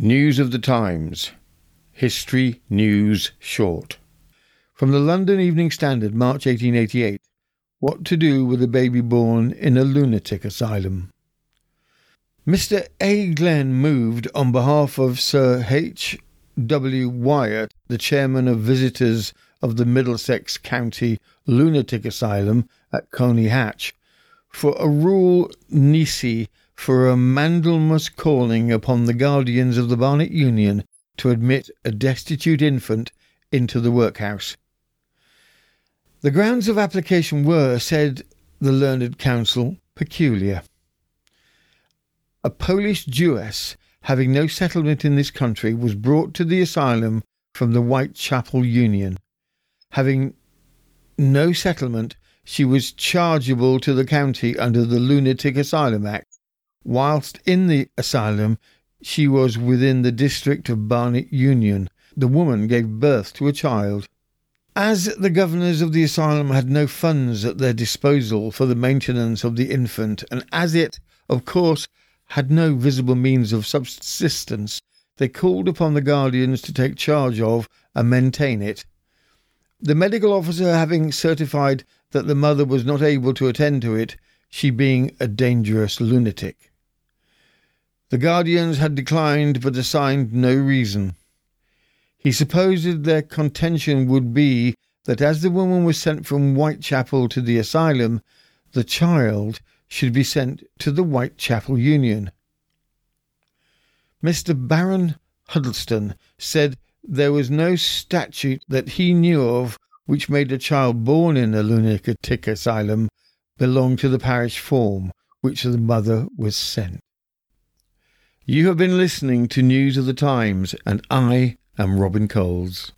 News of the Times. History News Short. From the London Evening Standard, March 1888. What to do with a baby born in a lunatic asylum. Mr. A. Glenn moved on behalf of Sir H. W. Wyatt, the chairman of visitors of the Middlesex County Lunatic Asylum at Colney Hatch, for a rule nisi for a mandamus calling upon the guardians of the Barnet Union to admit a destitute infant into the workhouse. The grounds of application were, said the learned counsel, peculiar. A Polish Jewess, having no settlement in this country, was brought to the asylum from the Whitechapel Union. Having no settlement, she was chargeable to the county under the Lunatic Asylum Act Whilst in the asylum, she was within the district of Barnet Union. The woman gave birth to a child. As the governors of the asylum had no funds at their disposal for the maintenance of the infant, and as it, of course, had no visible means of subsistence, they called upon the guardians to take charge of and maintain it. The medical officer having certified that the mother was not able to attend to it, she being a dangerous lunatic. The guardians had declined but assigned no reason. He supposed their contention would be that as the woman was sent from Whitechapel to the asylum, the child should be sent to the Whitechapel Union. Mr. Baron Huddleston said there was no statute that he knew of which made a child born in a lunatic asylum belong to the parish form which the mother was sent. You have been listening to News of the Times, and I am Robin Coles.